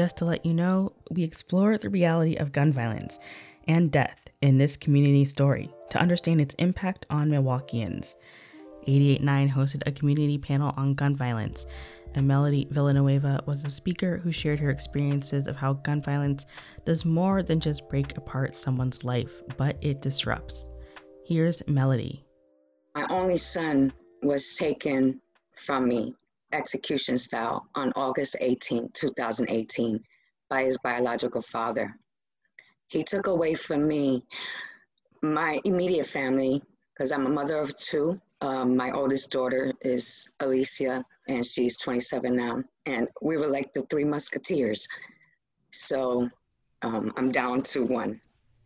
just to let you know, we explore the reality of gun violence and death in this community story to understand its impact on Milwaukeeans. 889 hosted a community panel on gun violence, and Melody Villanueva was the speaker who shared her experiences of how gun violence does more than just break apart someone's life, but it disrupts. Here's Melody. My only son was taken from me, execution style, on August 18, 2018, by his biological father. He took away from me my immediate family, because I'm a mother of two. Um, my oldest daughter is Alicia, and she's 27 now. And we were like the three musketeers. So um, I'm down to one.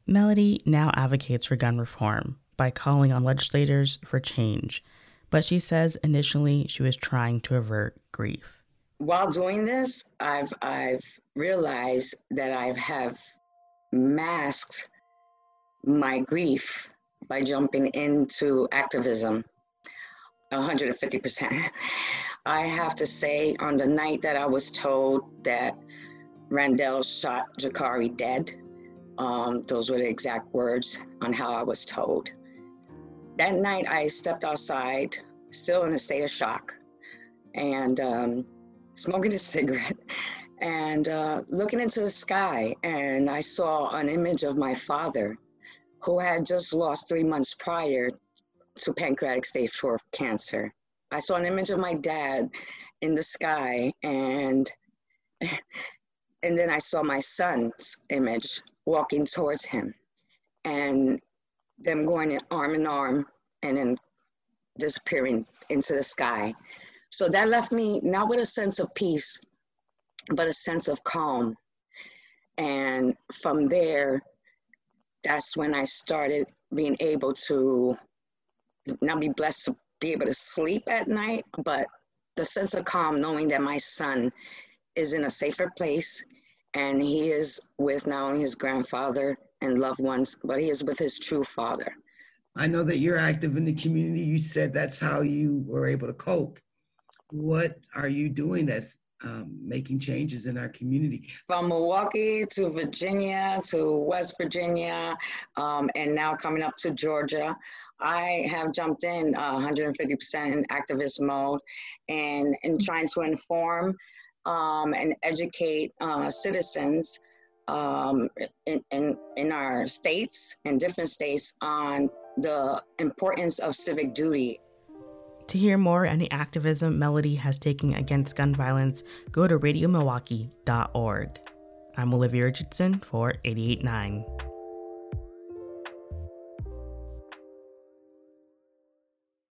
Melody now advocates for gun reform by calling on legislators for change, but she says initially she was trying to avert grief. While doing this, I've I've realized that I have masked my grief by jumping into activism 150%. I have to say, on the night that I was told that Randall shot Jakari dead, um, those were the exact words on how I was told. That night, I stepped outside, still in a state of shock, and um, smoking a cigarette and uh, looking into the sky. And I saw an image of my father, who had just lost three months prior to pancreatic stage four cancer. I saw an image of my dad in the sky and and then I saw my son's image walking towards him and them going arm in arm and then disappearing into the sky. So that left me not with a sense of peace, but a sense of calm. And from there, that's when I started being able to not be blessed to be able to sleep at night, but the sense of calm knowing that my son is in a safer place and he is with not only his grandfather and loved ones, but he is with his true father. I know that you're active in the community. You said that's how you were able to cope. What are you doing that's um, making changes in our community. From Milwaukee to Virginia to West Virginia, um, and now coming up to Georgia, I have jumped in uh, 150% in activist mode and in trying to inform um, and educate uh, citizens um, in, in, in our states and different states on the importance of civic duty to hear more on the activism Melody has taken against gun violence, go to radiomilwaukee.org. I'm Olivia Richardson for 889.